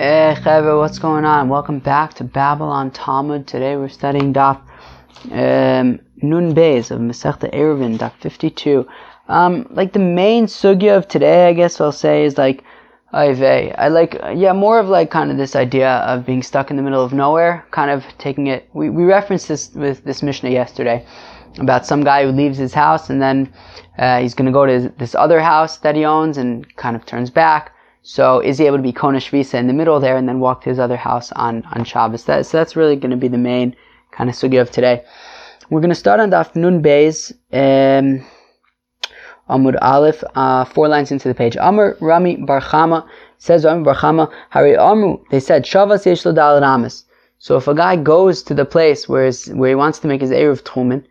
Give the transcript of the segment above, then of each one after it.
Hey, Chevra, what's going on? Welcome back to Babylon Talmud. Today we're studying Daf um, Nun Beis of Masechta Eruvin, Daf 52. Um, like the main sugya of today, I guess I'll say, is like Ive. I like, yeah, more of like kind of this idea of being stuck in the middle of nowhere, kind of taking it. We, we referenced this with this Mishnah yesterday about some guy who leaves his house and then uh, he's going to go to this other house that he owns and kind of turns back so is he able to be Konesh Visa in the middle there and then walk to his other house on, on Shabbos? That, so that's really going to be the main kind of sugya of today. We're going to start on Daf Nun Beis, um, Amud Aleph, uh, four lines into the page. Amr Rami Barchama says Rami Barchama, Hari Amru, they said, Shavas Yesh Lo Amis. So if a guy goes to the place where, where he wants to make his Erev Tchumen,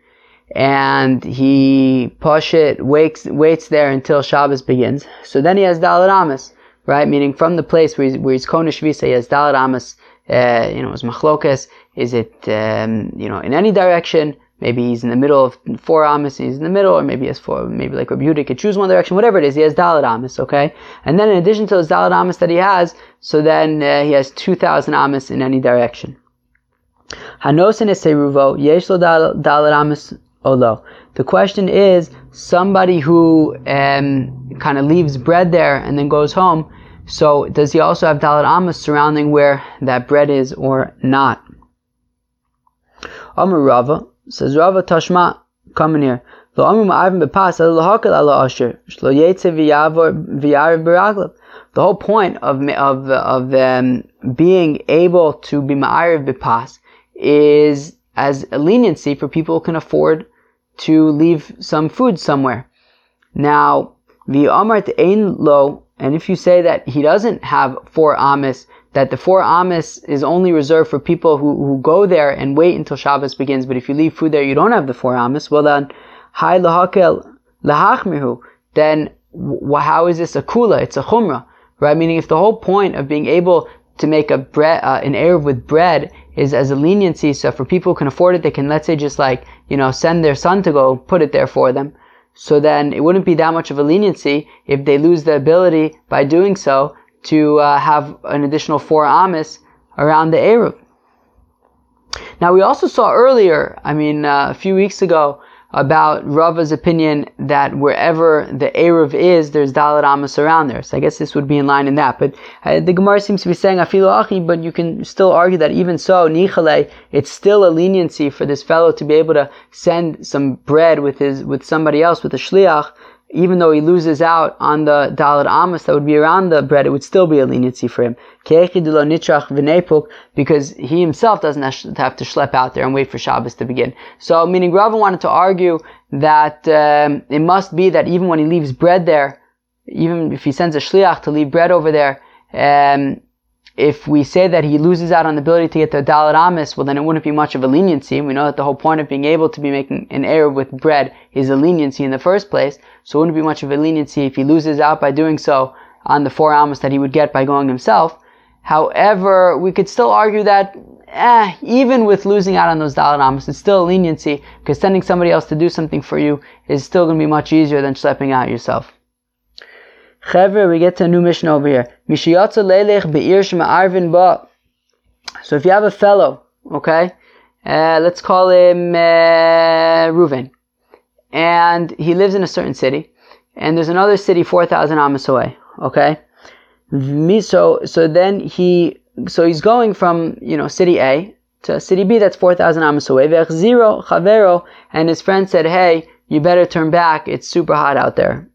and he push it, waits, waits there until Shabbos begins, so then he has Dalit Amis right? Meaning from the place where he's, where he's Konish Visa, he has Dalit Amas, uh, you know, is Machlokas, is it, um, you know, in any direction? Maybe he's in the middle of four Amas, he's in the middle, or maybe he has four, maybe like Rabbi could choose one direction, whatever it is, he has Dalit Amas, okay? And then in addition to those Dalit Amas that he has, so then uh, he has 2,000 Amas in any direction. Hanosin Eseruvo, Yesh lo Dalit Amas Olo. The question is, somebody who um, kind of leaves bread there and then goes home, so does he also have Dalit Amas surrounding where that bread is or not? Amr Rava says Rava Tashma, come here. The whole point of of of um, being able to be ma'ariv bipas is as a leniency for people who can afford to leave some food somewhere. Now, the amart ein lo and if you say that he doesn't have four amis, that the four amis is only reserved for people who, who go there and wait until Shabbos begins, but if you leave food there, you don't have the four amis, well then, hai lahakel lahachmihu, then how is this a kula? It's a chumrah, right? Meaning if the whole point of being able to make a bread, uh, an erev with bread is as a leniency, so for people who can afford it, they can, let's say, just like, you know, send their son to go put it there for them so then it wouldn't be that much of a leniency if they lose the ability by doing so to uh, have an additional four amis around the Eruv. Now we also saw earlier, I mean, uh, a few weeks ago, about Rava's opinion that wherever the Erev is, there's Dalit Amos around there. So I guess this would be in line in that. But uh, the Gemara seems to be saying Afilu Achi, but you can still argue that even so, Nichale, it's still a leniency for this fellow to be able to send some bread with his, with somebody else, with a Shliach, even though he loses out on the Dalit Amos that would be around the bread, it would still be a leniency for him. Because he himself doesn't have to schlep out there and wait for Shabbos to begin. So, meaning Rava wanted to argue that um, it must be that even when he leaves bread there, even if he sends a shliach to leave bread over there, um, if we say that he loses out on the ability to get the Dalit Amis, well then it wouldn't be much of a leniency. We know that the whole point of being able to be making an error with bread is a leniency in the first place. So it wouldn't be much of a leniency if he loses out by doing so on the four Amis that he would get by going himself. However, we could still argue that eh, even with losing out on those Dalit Amis, it's still a leniency because sending somebody else to do something for you is still going to be much easier than schlepping out yourself. Chevre, we get to a new Mishnah over here. Mishiyatza lelech be'ir shema'arvin ba. So if you have a fellow, okay, uh, let's call him uh, Reuven, and he lives in a certain city, and there's another city 4,000 amas away, okay? So, so then he, so he's going from, you know, city A to city B that's 4,000 amas away, zero chavero, and his friend said, hey, you better turn back, it's super hot out there.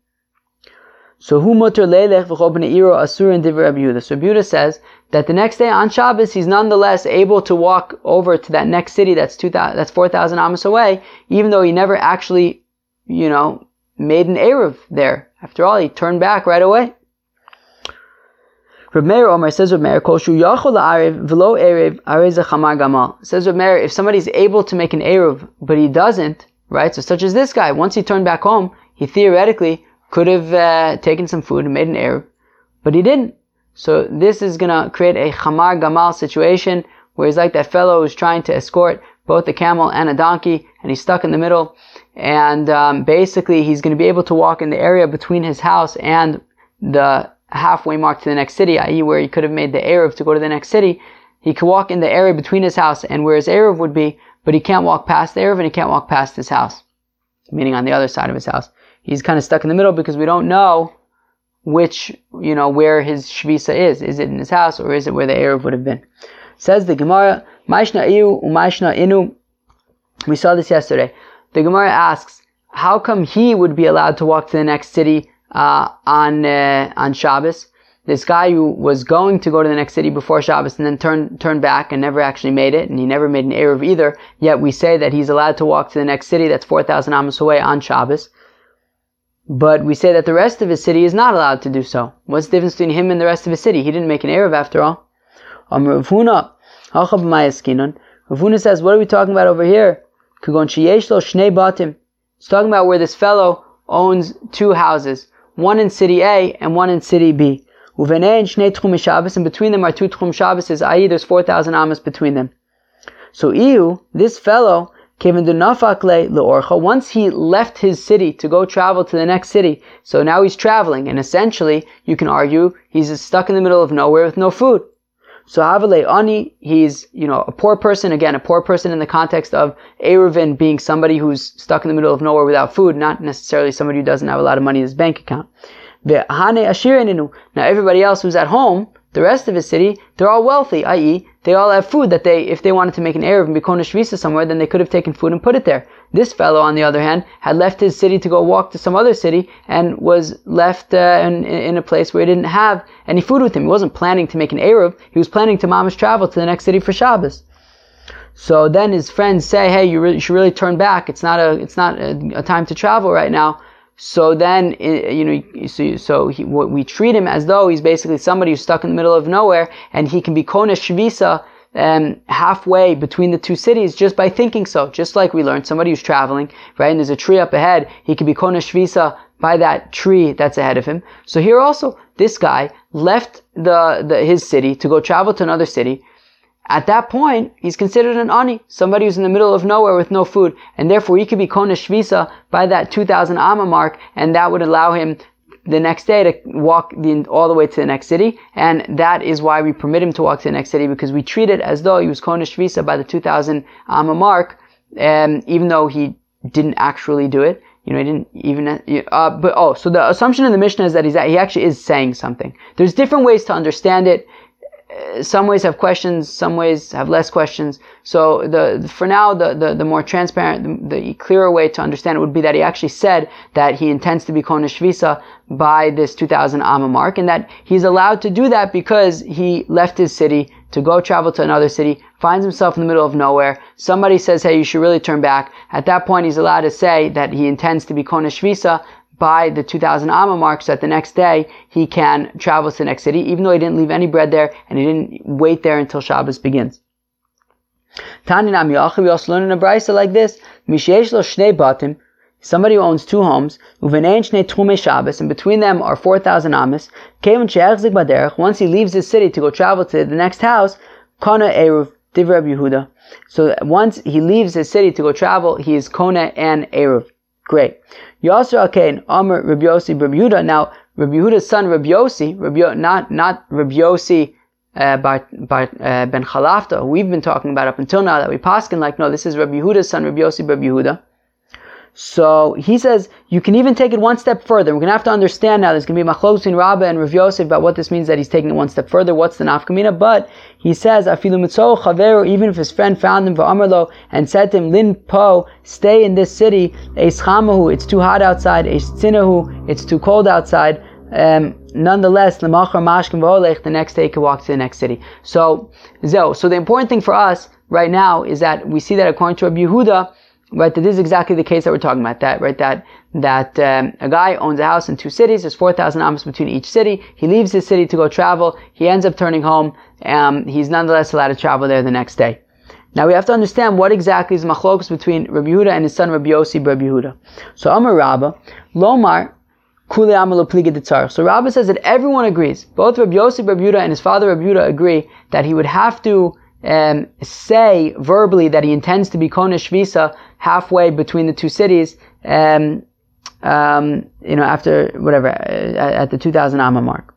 So who mutter leilech iro asur and divrei Yehuda. So Yehuda says that the next day on Shabbos he's nonetheless able to walk over to that next city that's two that's four thousand amos away, even though he never actually, you know, made an eruv there. After all, he turned back right away. Reb Meir Omer says Reb Meir Yachol Arev Velo Erev Gamal says Reb Meir if somebody's able to make an eruv but he doesn't, right? So such as this guy, once he turned back home, he theoretically could have uh, taken some food and made an Erev, but he didn't. So this is gonna create a Chamar Gamal situation where he's like that fellow who's trying to escort both a camel and a donkey, and he's stuck in the middle. And um, basically, he's going to be able to walk in the area between his house and the halfway mark to the next city, i.e., where he could have made the Erev to go to the next city, he could walk in the area between his house and where his Erev would be, but he can't walk past the Erev and he can't walk past his house, meaning on the other side of his house. He's kind of stuck in the middle because we don't know which, you know, where his Shvisa is. Is it in his house or is it where the Erev would have been? Says the Gemara, Maishna Iu Umaishna Inu. We saw this yesterday. The Gemara asks, how come he would be allowed to walk to the next city uh, on uh, on Shabbos? This guy who was going to go to the next city before Shabbos and then turned turned back and never actually made it, and he never made an erev either. Yet we say that he's allowed to walk to the next city that's four thousand amos away on Shabbos. But we say that the rest of his city is not allowed to do so. What's the difference between him and the rest of his city? He didn't make an erev after all. Um, Rav Huna says, what are we talking about over here? It's talking about where this fellow owns two houses, one in city A and one in city B. And between them are two Tchum Shabbos, i.e. there's 4,000 amas between them. So Iu, this fellow, once he left his city to go travel to the next city, so now he's traveling, and essentially, you can argue, he's stuck in the middle of nowhere with no food. So Havale Ani, he's, you know, a poor person, again, a poor person in the context of Eruvin being somebody who's stuck in the middle of nowhere without food, not necessarily somebody who doesn't have a lot of money in his bank account. Now everybody else who's at home, the rest of his city, they're all wealthy, i.e., they all have food that they, if they wanted to make an Erev and become a Shvisa somewhere, then they could have taken food and put it there. This fellow, on the other hand, had left his city to go walk to some other city and was left uh, in, in, a place where he didn't have any food with him. He wasn't planning to make an Erev. He was planning to mamish travel to the next city for Shabbos. So then his friends say, "Hey, you, really, you should really turn back. It's not a it's not a, a time to travel right now." So then, you know, so, so he, we treat him as though he's basically somebody who's stuck in the middle of nowhere, and he can be kona shvisa um, halfway between the two cities just by thinking so. Just like we learned, somebody who's traveling, right, and there's a tree up ahead, he could be kona shvisa by that tree that's ahead of him. So here also, this guy left the, the his city to go travel to another city. At that point, he's considered an ani, somebody who's in the middle of nowhere with no food, and therefore he could be kona shvisa by that 2,000 amma mark, and that would allow him the next day to walk the, all the way to the next city, and that is why we permit him to walk to the next city because we treat it as though he was Konish Visa by the 2000 Amma mark, and um, even though he didn't actually do it. You know, he didn't even, uh, but oh, so the assumption in the Mishnah is that he's, he actually is saying something. There's different ways to understand it some ways have questions, some ways have less questions. So the for now, the, the, the more transparent, the, the, clearer way to understand it would be that he actually said that he intends to be Konish Visa by this 2000 Amma mark, and that he's allowed to do that because he left his city to go travel to another city, finds himself in the middle of nowhere. Somebody says, hey, you should really turn back. At that point, he's allowed to say that he intends to be Konish Visa by the 2000 Amma mark so that the next day he can travel to the next city, even though he didn't leave any bread there and he didn't wait there until Shabbos begins. Taninam Yachim, we also learn in a brisa like this, Mishesh lo shnei batim, somebody who owns two homes, uvenein shnei tchume Shabbos, and between them are 4,000 amas, kevin she'echzik baderech, once he leaves his city to go travel to the next house, kana eruv, divrei Yehuda. So once he leaves his city to go travel, he is kona and eruv. Great. Yasser Akain, Amr Rabbi Yossi Rabbi Yehuda. Now, Rabbi Yehuda's son Rabbi Yossi, Rabbi, not, not Rabbi Yossi uh, by, by uh, Ben Chalafta, who we've been talking about up until now, that we paskin like, no, this is Rabbi Yehuda's son, Rabbi Yossi Rabbi Yehuda. So he says you can even take it one step further. We're going to have to understand now. There's going to be machlos between Rabbah and Rav Yosef about what this means that he's taking it one step further. What's the nafkamina? But he says afilu mitzo chaveru. Even if his friend found him va'amarlo and said to him, "Lin po, stay in this city. Eischamahu, it's too hot outside. Eischinahu, it's too cold outside." Um, nonetheless. The next day, he can walk to the next city. So, so the important thing for us right now is that we see that according to Rabbi Yehuda right? That this is exactly the case that we're talking about. That right? That that um, a guy owns a house in two cities. There's four thousand amos between each city. He leaves his city to go travel. He ends up turning home. Um, he's nonetheless allowed to travel there the next day. Now we have to understand what exactly is machlokus between Rabbi Yehuda and his son Rabbi Yossi Rabbi Yehuda. So Amar Rabba, Lomar, so Rabbi says that everyone agrees, both Rabbi Yossi Rabbi Yehuda and his father Rabbi Yehuda agree that he would have to um, say verbally that he intends to be Konesh Visa halfway between the two cities, um, um, you know, after whatever, uh, at the 2000 Amma mark.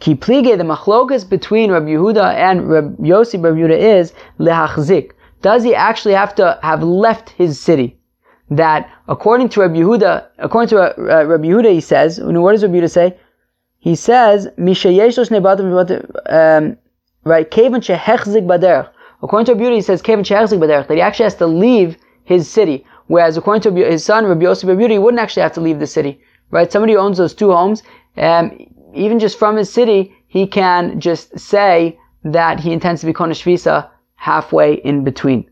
Ki plige, the machlokas between Rabbi Yehuda and Rabbi Yossi Rabbi Yehuda is lehachzik. Does he actually have to have left his city? That according to Rabbi Yehuda, according to uh, Rabbi Yehuda, he says, what does Rabbi Yehuda say? He says, um, right, Kevin shehechzik baderech. According to Yehuda, he says, Kevin shehechzik baderech, that he actually has to leave his city. Whereas according to his son, Rabbi Yosef Yehuda, he wouldn't actually have to leave the city. Right? Somebody who owns those two homes, um, even just from his city, he can just say that he intends to be Konesh Visa halfway in between.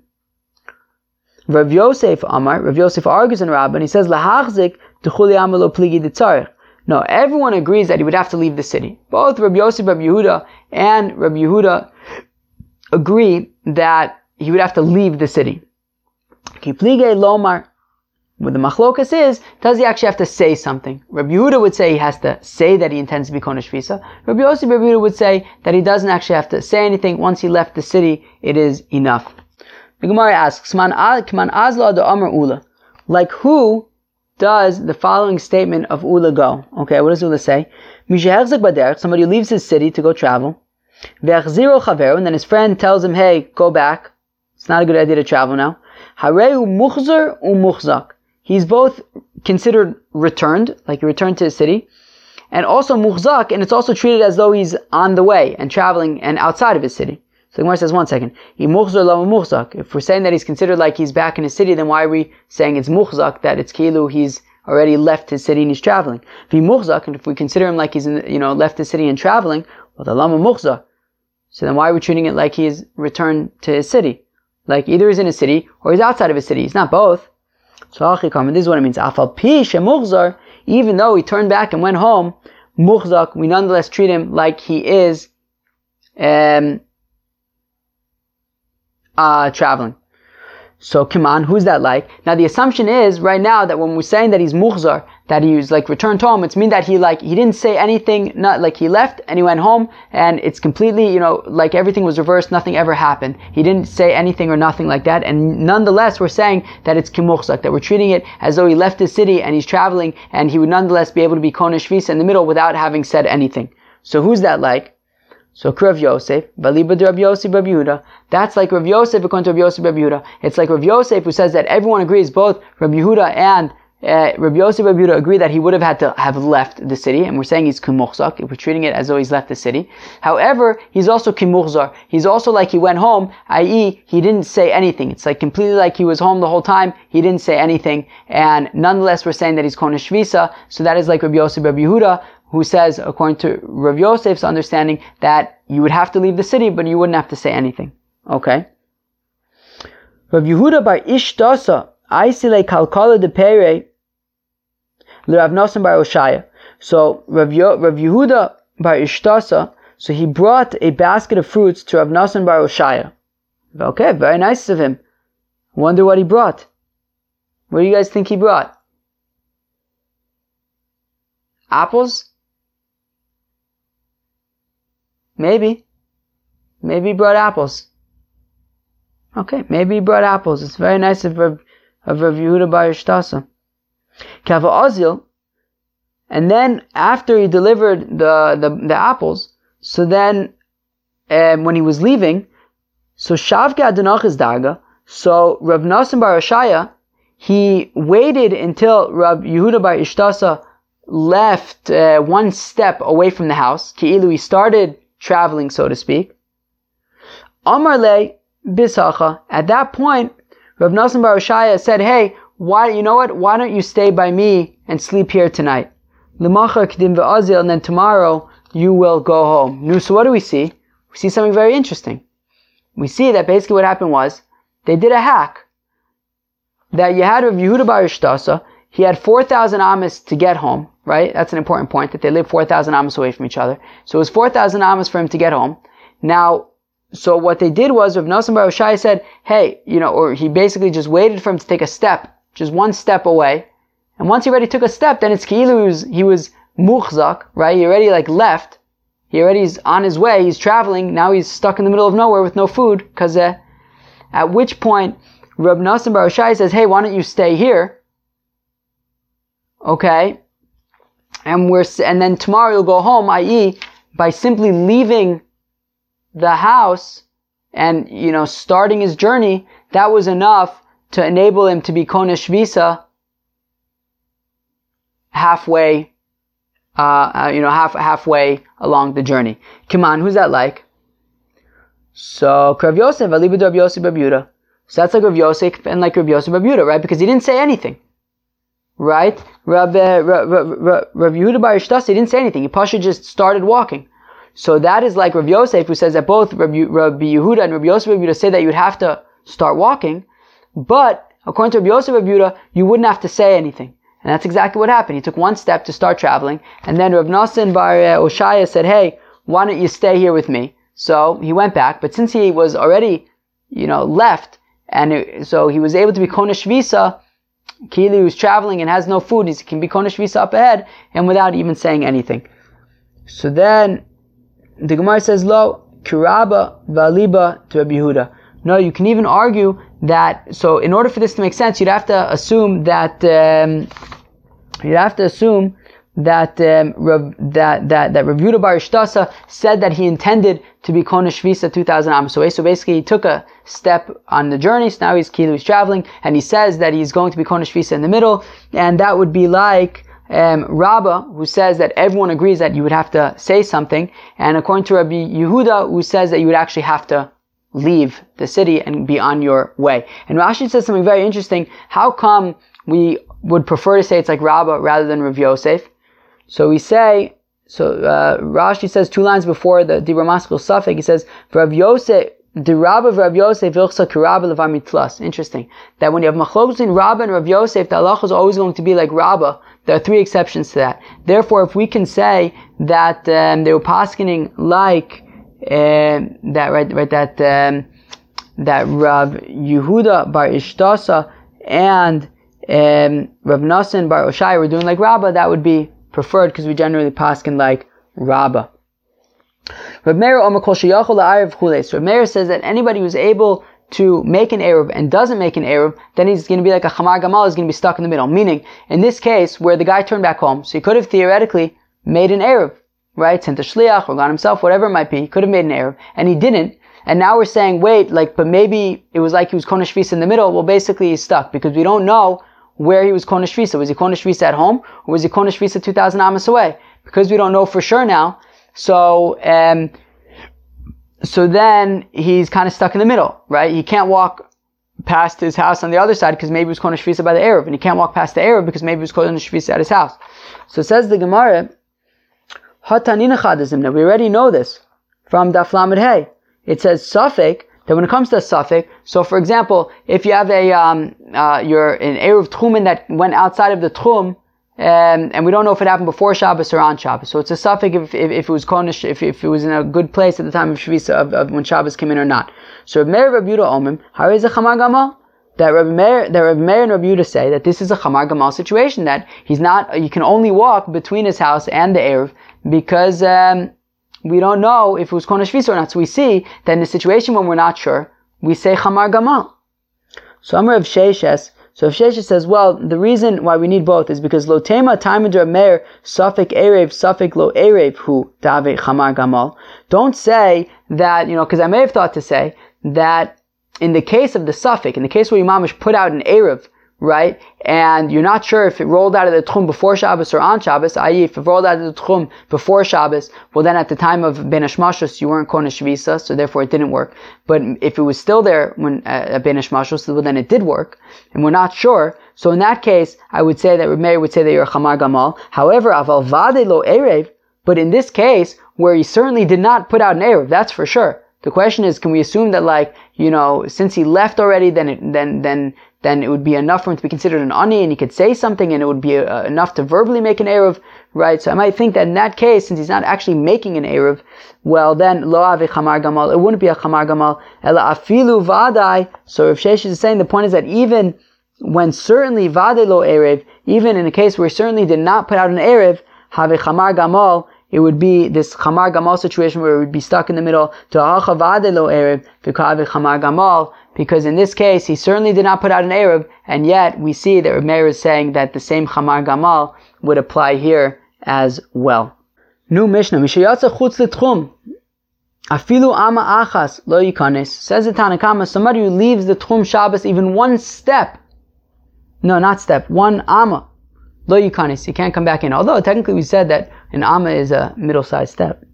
Rav Yosef Amar, Rav Yosef argues in Rabbah, and he says, Lahachzik pligi. No, everyone agrees that he would have to leave the city. Both Rabbi Yosef, Rabbi Yehuda, and Rabbi Yehuda agree that he would have to leave the city. Kiplige lomar. What the machlokas is, does he actually have to say something? Rabbi Yehuda would say he has to say that he intends to be Konesh Visa. Rabbi Yosef Rabbi Yehuda would say that he doesn't actually have to say anything. Once he left the city, it is enough. The Gemara asks. Like who does the following statement of Ula go? Okay, what does Ula say? Somebody leaves his city to go travel. And then his friend tells him, hey, go back. It's not a good idea to travel now. Hareu muchzer umuchzak. He's both considered returned, like he returned to his city, and also muchzak, and it's also treated as though he's on the way and traveling and outside of his city. So the Gemara says, one second. If we're saying that he's considered like he's back in his city, then why are we saying it's muchzak, that it's kilu, he's already left his city and he's traveling? If he muchzak, and if we consider him like he's in, you know, left his city and traveling, well, the lama muchzak. So then why are we treating it like he's returned to his city? Like either he's in a city or he's outside of a city. He's not both. So this is what it means. Afal pi even though he turned back and went home, muchzak, we nonetheless treat him like he is um, uh, traveling. So Kiman, who's that like? Now the assumption is right now that when we're saying that he's muhzar, that he's like returned home, it's mean that he like he didn't say anything, not like he left and he went home and it's completely, you know, like everything was reversed, nothing ever happened. He didn't say anything or nothing like that, and nonetheless we're saying that it's kimuchzak, that we're treating it as though he left his city and he's traveling and he would nonetheless be able to be konesh visa in the middle without having said anything. So who's that like? So Rav Yosef, Baliba Rav Yosef Rav Yehuda. That's like Rav Yosef according to Rav Yosef Rav Yehuda. It's like Rav Yosef who says that everyone agrees, both Rav Yehuda and uh, Rav Yosef Rav Yehuda agree that he would have had to have left the city, and we're saying he's kimuchzak. We're treating it as though he's left the city. However, he's also kimuchzar. He's also like he went home, i.e., he didn't say anything. It's like completely like he was home the whole time. He didn't say anything, and nonetheless, we're saying that he's konesh visa. So that is like Rav Yosef Rav Yehuda, who says, according to Rav Yosef's understanding, that you would have to leave the city, but you wouldn't have to say anything. Okay. Rav Yehuda bar Ishtasa, Aisile Kalkala de Pere, Rav Nosson bar Oshaya. So Rav, Rav Yehuda bar Ishtasa, so he brought a basket of fruits to Rav Nosson bar Oshaya. Okay, very nice of him. Wonder what he brought. What do you guys think he brought? Apples? Maybe. Maybe he brought apples. Okay, maybe he brought apples. It's very nice of Rav, of Rav Yehuda Bar Ishtasa. Kava Ozil, and then after he delivered the, the, the apples, so then um, when he was leaving, so Shavka Adonach's Daga, so Rav Nassan Bar Oshaya, he waited until Rav Yehuda Bar Ishtasa left uh, one step away from the house. Ki'ilu, he started traveling, so to speak. Amarle bisacha. At that point, Rav Bar said, "Hey, why? You know what? Why don't you stay by me and sleep here tonight? and then tomorrow you will go home." So what do we see? We see something very interesting. We see that basically what happened was they did a hack. That you had Rav Yehuda Bar Ishtasa, he had 4,000 amas to get home, right? That's an important point, that they live 4,000 amas away from each other. So it was 4,000 amas for him to get home. Now, so what they did was, Rav Nosson Bar Shai said, hey, you know, or he basically just waited for him to take a step, just one step away. And once he already took a step, then it's Ki'ilu, he was, he muchzak, right? He already like left. He already is on his way. He's traveling. Now he's stuck in the middle of nowhere with no food. Cause, uh, at which point, Rav Nosson Bar Shai says, hey, why don't you stay here? Okay, and we're and then tomorrow you'll go home, i.e., by simply leaving the house and, you know, starting his journey, that was enough to enable him to be Konesh Visa halfway, uh, uh, you know, half, halfway along the journey. Come on, who's that like? So, Rav Yosef, Alibud Yosef. So that's like Rav Yosef and like Rav Yosef right? Because he didn't say anything. Right? Rav, uh, Rav, Rav, Rav Yehuda Bar Ishtas, he didn't say anything. He Pasha just started walking. So that is like Rav Yosef, who says that both Rabbi Yehuda and Rabbi Yosef Rabbi Yehuda say that you'd have to start walking, but according to Rabbi Yosef Rabbi Yehuda, you wouldn't have to say anything. And that's exactly what happened. He took one step to start traveling, and then Rav Nassan Bar uh, Oshaya said, hey, why don't you stay here with me? So he went back, but since he was already, you know, left, and so he was able to be Konesh Visa, Kili who's traveling and has no food, he can be Konesh Visa up ahead, and without even saying anything. So then the Gemara says, Lo, Kiraba Valiba to Rabbi Yehuda. No, you can even argue that, so in order for this to make sense, you'd have to assume that, um, you'd have to assume that um, Rav, that that that Rav Yehuda Bar Ishtasa said that he intended to be Konesh Visa 2000 Amos away. So basically, he took a step on the journey. So now he's Kilu, he's traveling, and he says that he's going to be Konesh Visa in the middle, and that would be like um, who says that everyone agrees that you would have to say something, and according to Rabbi Yehuda, who says that you would actually have to leave the city and be on your way. And Rashi says something very interesting. How come we would prefer to say it's like Rabbah rather than Rav Yosef? So we say, so uh, Rashi says two lines before the Dibra Maskul Suffolk, he says, Rav Yosef, the Rabba of Rav Yosef. Interesting. That when you have machlokes in Rabba and Rav Yosef, the halacha is always going to be like Rabba. There are three exceptions to that. Therefore, if we can say that um, they were paskening like uh, that, right, right, that um, that Rav Yehuda bar Ishtasa and um, Rav Nassan bar Oshai were doing like Rabba, that would be preferred because we generally paskin like Rabba. Rav Meir So Meir says that anybody who's able to make an Eruv and doesn't make an Eruv, then he's going to be like a Chamar Gamal, he's going to be stuck in the middle. Meaning, in this case, where the guy turned back home, so he could have theoretically made an Eruv, right? Sent a Shliach or got himself, whatever it might be, he could have made an Eruv, and he didn't. And now we're saying, wait, like, but maybe it was like he was Konesh Visa in the middle. Well, basically he's stuck because we don't know where he was Konesh Visa. Was he Konesh Visa at home or was he Konesh Visa 2,000 Amos away? Because we don't know for sure now, so, um, so then he's kind of stuck in the middle, right? He can't walk past his house on the other side because maybe he was Shvisa by the Erev, and he can't walk past the Erev because maybe he was Shvisa at his house. So it says the Gemara, Hatanina we already know this from Daf Lamed Hey. It says Safek, that when it comes to a Suffolk, so for example, if you have a, um, uh, you're an Erev Tchumen that went outside of the Tchum, um, and we don't know if it happened before Shabbos or on Shabbos. So it's a suffix if, if, if, it was Konish, if, if it was in a good place at the time of Shavisa, of, of when Shabbos came in or not. So Rabbi Meir Rabbi Yudah Omim, how is a Chamar Gamal? That Rabbi Meir, that Rabbi Meir and Rabbi Yudah say that this is a Chamar Gamal situation, that he's not, you can only walk between his house and the Erev, because, um, we don't know if it was Konish Visa or not. So we see that in the situation when we're not sure, we say Chamar Gamal. So Amr Rav Sheshes, so if Shesha says, well, the reason why we need both is because lo tema taimadra mer suffik erev suffik lo erev hu dave chamar gamal. Don't say that, you know, because I may have thought to say that in the case of the suffik, in the case where Imamish put out an erev, right? And you're not sure if it rolled out of the Tchum before Shabbos or on Shabbos, i.e. if it rolled out of the Tchum before Shabbos, well then at the time of Ben you weren't Konesh Visa, so therefore it didn't work. But if it was still there when uh, at Ben well then it did work, and we're not sure. So in that case, I would say that Meir would say that you're a Chamar Gamal. However, Aval Vade Lo Erev, but in this case, where he certainly did not put out an Erev, that's for sure. The question is, can we assume that like, you know, since he left already, then it, then, then then it would be enough for him to be considered an ani, and he could say something, and it would be uh, enough to verbally make an eruv, right? So I might think that in that case, since he's not actually making an eruv, well then lo ave chamar gamal, it wouldn't be a chamar gamal, ela afilu vadai. So if Shesh is saying the point is that even when certainly vade lo erev, even in a case where he certainly did not put out an erev, have chamar gamal, it would be this chamar gamal situation where it would be stuck in the middle to lo erev, v'kave chamar gamal, because in this case he certainly did not put out an Erev, and yet we see that Rameir is saying that the same Chamar Gamal would apply here as well. New Mishnah. Mishayatza chutz l'tchum. Afilu ama achas lo yikanes. Says the Tanakama, somebody who leaves the tchum Shabbos even one step. No, not step. One ama. Lo yikanes. He can't come back in. Although technically we said that an ama is a middle-sized step.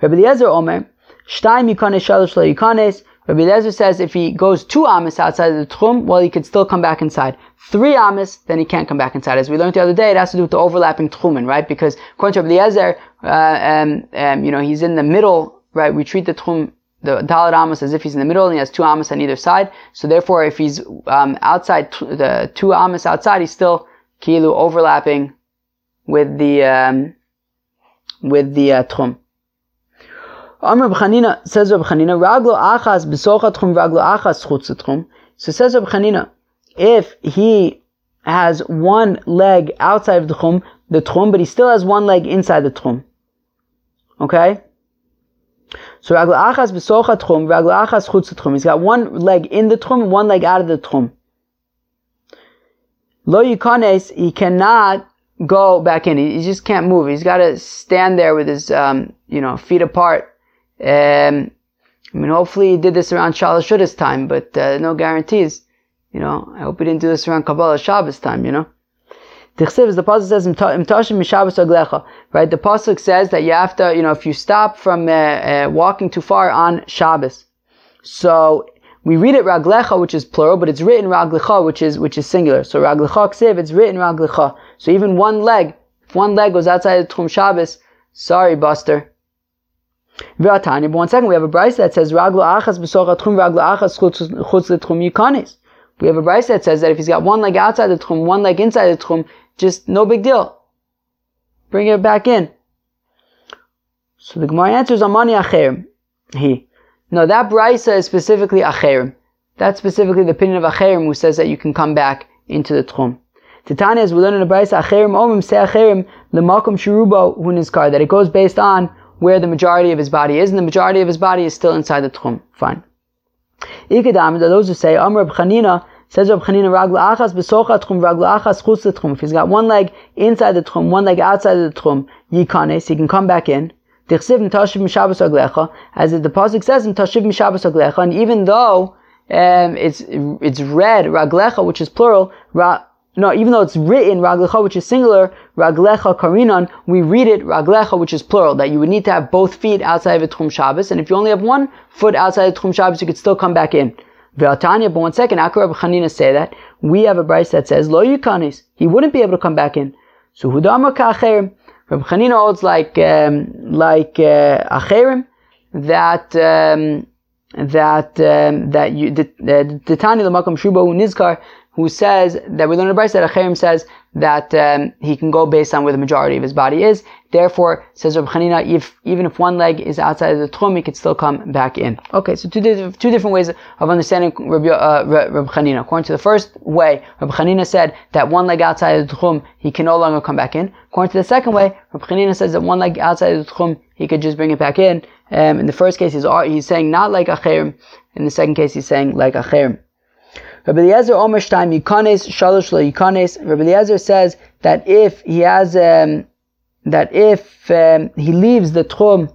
Rabbi Eliezer Omer, Shtaim yikanes shalosh lo yikanes. Rabbi Eliezer says if he goes two amas outside of the tchum, well, he could still come back inside. Three amas, then he can't come back inside. As we learned the other day, it has to do with the overlapping tchumen, right? Because according to Rabbi Eliezer, uh, um, um, you know, he's in the middle, right? We treat the tchum, the dalit amas as if he's in the middle and he has two amas on either side. So therefore, if he's um, outside, t- the two amas outside, he's still kilu overlapping with the um, with the uh, tchum. Amr B'chanina says Chanina, Raglo achas Raglo achas. So says Reb Chanina, if he has one leg outside of the tchum, the tchum, but he still has one leg inside the tchum. Okay? So Raglo achas Raglo achas. He's got one leg in the tchum, one leg out of the tchum. Lo yikanes, he cannot go back in. He, he just can't move. He's got to stand there with his, um, you know, feet apart um, I mean, hopefully he did this around Shalosh Shudas time, but uh, no guarantees. You know, I hope he didn't do this around Kabbalah Shabbos time, you know. The pasuk says right? The pasuk says that you have to, you know, if you stop from uh, uh, walking too far on Shabbos, so we read it raglecha, which is plural, but it's written raglecha, which is which is singular. So raglecha ksiv, it's written raglecha. So even one leg, if one leg goes outside the Tchum Shabbos, sorry, Buster, V'atani, but one second, we have a Brisa that says, Raglo achas b'socha tchum, Raglo achas chutz l'tchum yikanis. We have a Brisa that says that if he's got one leg outside the tchum, one leg inside the tchum, just no big deal. Bring it back in. So the Gemara answers, Amani acherim. He. No, that Brisa is specifically acherim. That's specifically the opinion of acherim who says that you can come back into the tchum. Titania, as we learn in the Brisa, acherim omim se acherim lemakom shirubo hunizkar, that it goes based on where the majority of his body is, and the majority of his body is still inside the tchum. Fine. Ikadam, those who say, Amr Chanina, says Rab Chanina, Ragla achas besocha tchum, Ragla achas chutz tchum. If he's got one leg inside the tchum, one leg outside the tchum, yikanes, he can come back in. Tichsiv m'tashiv mishabas aglecha, as the pasuk says, m'tashiv mishabas aglecha, and even though um, it's it's red, raglecha, which is plural, ra, no, even though it's written raglecha, which is singular, raglecha karinan, we read it raglecha, which is plural, that you would need to have both feet outside of Tchum Shabbos, and if you only have one foot outside of Tchum Shabbos, you could still come back in. Ve'atanya, but one second, Akar Rabbi Chanina say that, we have a Brisa that says, lo yukanis, he wouldn't be able to come back in. So hudama ka'acherim, Rabbi Chanina holds like, um, like, uh, acherim, that, um, that, um, that you, the Tani l'makam shubo nizkar, who says that we learn a Brisa that Acherim says that um, he can go based on where the majority of his body is. Therefore, says Rabbi Chanina, if even if one leg is outside of the tchum, he could still come back in. Okay, so two, two different ways of understanding Rabbi, uh, Rabbi Chanina. According to the first way, Rabbi Chanina said that one leg outside of the tchum, he can no longer come back in. According to the second way, Rabbi Chanina says that one leg outside of the tchum, he could just bring it back in. Um, in the first case, he's, he's saying not like Acherim. In the second case, he's saying like Acherim. Rabbi Eliezer Omer Shtaim Shalosh Lo Yikanes. Rabbi Eliezer says that if he has um, that if um, he leaves the Tchum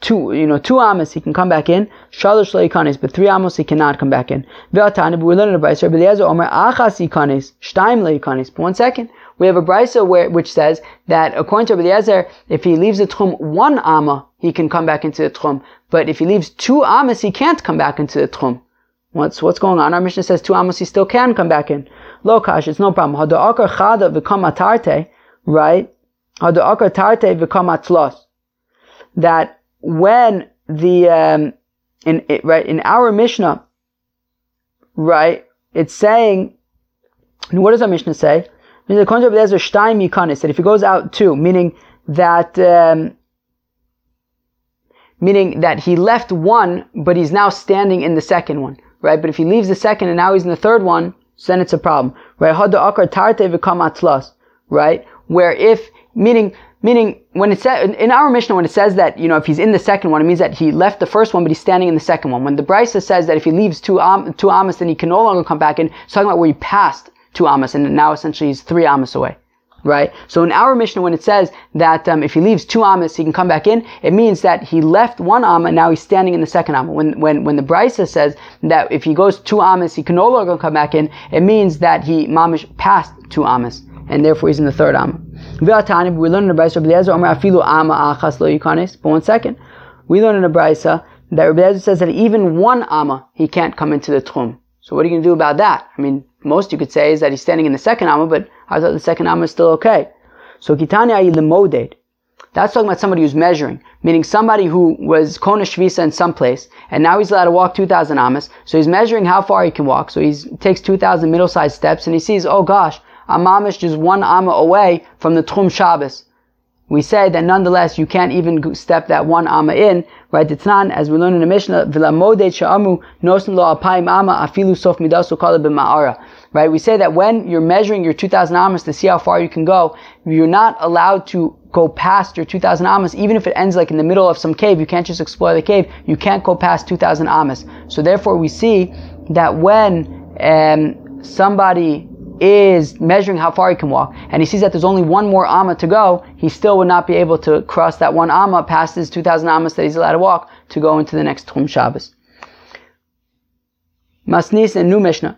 two, you know, two amos, he can come back in. Shalosh Lo but three amos he cannot come back in. Ve'atani, but we learn the Brisa. Rabbi Eliezer Omer Achas Yikanes Shtaim Lo Yikanes. But one second. We have a brisa where which says that according to Rabbi Eliezer, if he leaves the tchum one amma, he can come back into the tchum. But if he leaves two amos, he can't come back into the tchum. What's what's going on? Our Mishnah says two amos he still can come back in. Lo kash, it's no problem. Hada'akar chada v'kam atarte, right? Hada'akar tarte v'kam atlos. That when the um, in it, right in our Mishnah, right, it's saying. what does our Mishnah say? The concept there's a shtaim that if he goes out two, meaning that. Um, meaning that he left one, but he's now standing in the second one right? But if he leaves the second and now he's in the third one, then it's a problem, right? Akar tarte atlas, right? Where if, meaning, meaning when it says, in our Mishnah, when it says that, you know, if he's in the second one, it means that he left the first one, but he's standing in the second one. When the Brisa says that if he leaves two, two amas, then he can no longer come back in, it's talking about where he passed two amas, and now essentially he's three amas away. Right? So in our Mishnah, when it says that um, if he leaves two amas, he can come back in, it means that he left one amma, and now he's standing in the second amma. When when when the Brisa says that if he goes two amas, he can no longer come back in, it means that he mamish passed two amas, and therefore he's in the third amma. We learn in the Brisa, but one second, we learn in the Brisa that Rabbi says that even one amma he can't come into the tchum. So what are you going to do about that? I mean, most you could say is that he's standing in the second amma, but I thought the second amma is still okay. So kitani kitanya limoded. That's talking about somebody who's measuring, meaning somebody who was kona shvisa in some place, and now he's allowed to walk 2,000 amas. So he's measuring how far he can walk. So he takes 2,000 middle-sized steps, and he sees, oh gosh, I'm just one amma away from the Tchum Shabbos we say that nonetheless you can't even step that one amma in, right? It's not, as we learn in the Mishnah, v'lamodei sha'amu nosin lo apayim amma afilu sof midasu kala b'ma'ara. Right? We say that when you're measuring your 2,000 amas to see how far you can go, you're not allowed to go past your 2,000 amas, even if it ends like in the middle of some cave. You can't just explore the cave. You can't go past 2,000 amas. So therefore we see that when um, somebody is measuring how far he can walk, and he sees that there's only one more amma to go, he still would not be able to cross that one amma past his 2,000 ammas that he's allowed to walk to go into the next Tchum Shabbos. Masnis and new Mishnah.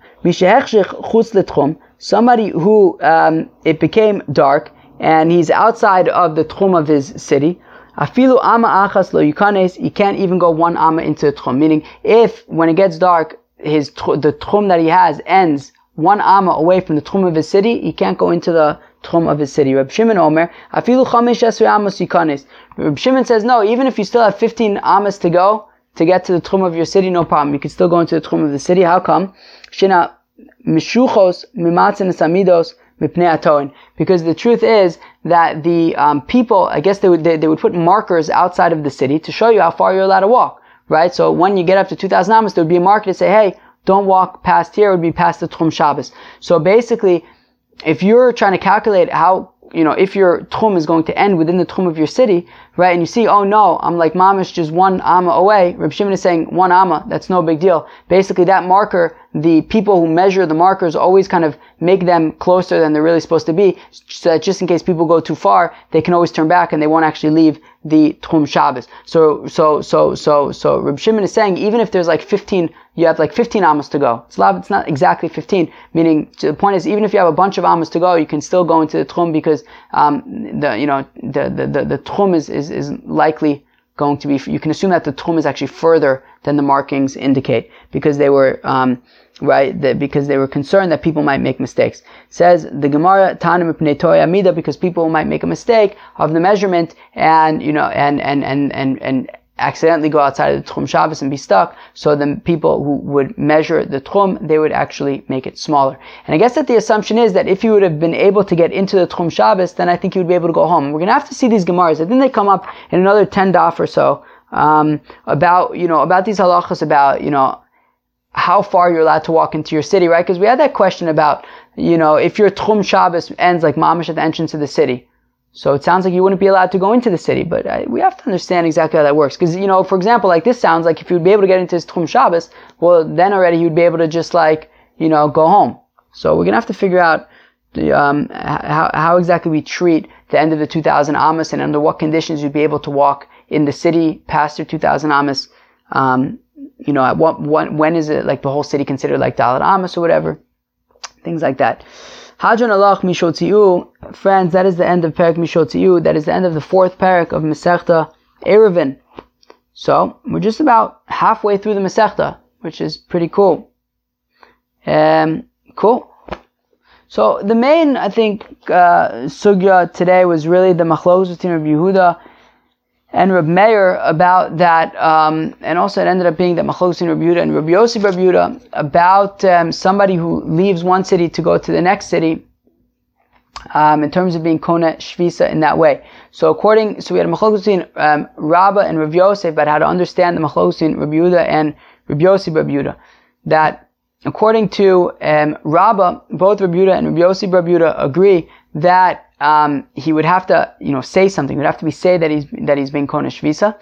Somebody who um, it became dark and he's outside of the tchum of his city. Afilu amma achas lo yukanes. He can't even go one amma into the tchum. Meaning, if when it gets dark, his the tchum that he has ends one amma away from the tchum of his city, he can't go into the tchum of his city. Reb Shimon Omer, afilu chamesh esrei amos yikanes. Reb Shimon says, no, even if you still have 15 amas to go, to get to the tchum of your city, no problem. You can still go into the tchum of the city. How come? Shina mishuchos because the truth is that the um, people, I guess they would they, they, would put markers outside of the city to show you how far you're allowed to walk, right? So when you get up to 2,000 amas, there would be a marker to say, hey, don't walk past here, it would be past the Tchum Shabbos. So basically, if you're trying to calculate how you know, if your tchum is going to end within the tchum of your city, right, and you see, oh no, I'm like mamish just one amma away, Reb Shimon is saying one amma, that's no big deal. Basically, that marker, the people who measure the markers always kind of make them closer than they're really supposed to be, so that just in case people go too far, they can always turn back and they won't actually leave the tchum Shabbos. So, so, so, so, so, Reb Shimon is saying, even if there's like 15 you have like 15 amas to go. It's, it's not exactly 15, meaning the point is even if you have a bunch of amas to go, you can still go into the tchum because um, the you know the the the, the tchum is, is is likely going to be. You can assume that the tchum is actually further than the markings indicate because they were. Um, right? The, because they were concerned that people might make mistakes. Says the Gemara Tanim Pnei Amida because people might make a mistake of the measurement and you know and and and and and accidentally go outside of the Tchum Shabbos and be stuck, so the people who would measure the Tchum, they would actually make it smaller. And I guess that the assumption is that if you would have been able to get into the Tchum Shabbos, then I think you would be able to go home. We're going to have to see these Gemaras. I think they come up in another 10 daf or so, um, about, you know, about these halachas about, you know, how far you're allowed to walk into your city, right? Because we had that question about, you know, if your Tchum Shabbos ends like mamish at the entrance of the city, so it sounds like you wouldn't be allowed to go into the city, but I, we have to understand exactly how that works. Because, you know, for example, like this sounds like if you'd be able to get into his Tchum Shabbos, well, then already you'd be able to just like, you know, go home. So we're going to have to figure out the, um, how, how exactly we treat the end of the 2000 Amos and under what conditions you'd be able to walk in the city past your 2000 Amos. Um, you know, at what, what, when is it like the whole city considered like Dalit Amos or whatever? Things like that. Hadran Alach friends, that is the end of Perak Mishotziu. That is the end of the fourth parak of Masechta Eruvin. So we're just about halfway through the Masechta, which is pretty cool. Um, cool. So the main, I think, uh, sugya today was really the machlokes between Rabbi Yehuda and Reb Meir about that, um, and also it ended up being that in Reb Yehuda and Reb Yossi Reb Yehuda about um, somebody who leaves one city to go to the next city. Um, in terms of being kona shvisa in that way. So according, so we had a machlokes between um, Rabba and Reb Yosef about how to understand the between Reb Yehuda and Reb Yossi Reb Yehuda. That according to um, Rabba, both Reb Yehuda and Reb Yossi Reb Yehuda agree that um, he would have to, you know, say something. It would have to be say that he's that he's being konesh visa.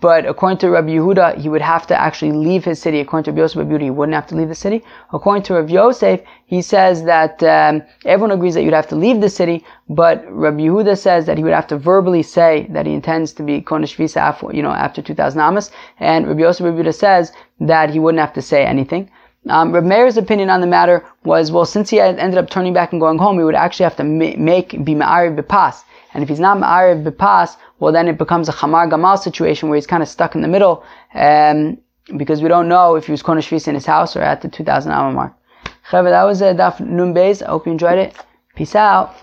But according to Rabbi Yehuda, he would have to actually leave his city. According to Rabbi Yosef, Rabbi Yehuda, he wouldn't have to leave the city. According to Rabbi Yosef, he says that um, everyone agrees that you'd have to leave the city, but Rabbi Yehuda says that he would have to verbally say that he intends to be Konesh Visa after, you know, after 2000 Amos, and Rabbi Yosef, Rabbi Yehuda says that he wouldn't have to say anything. Um, Reb Meir's opinion on the matter was, well, since he ended up turning back and going home, he would actually have to make be ma'ariv bepas. And if he's not ma'ariv bepas, well, then it becomes a chamar gamal situation where he's kind of stuck in the middle, um, because we don't know if he was konesh in his house or at the 2000 hour mark. that was uh, Daf Nun. I hope you enjoyed it. Peace out.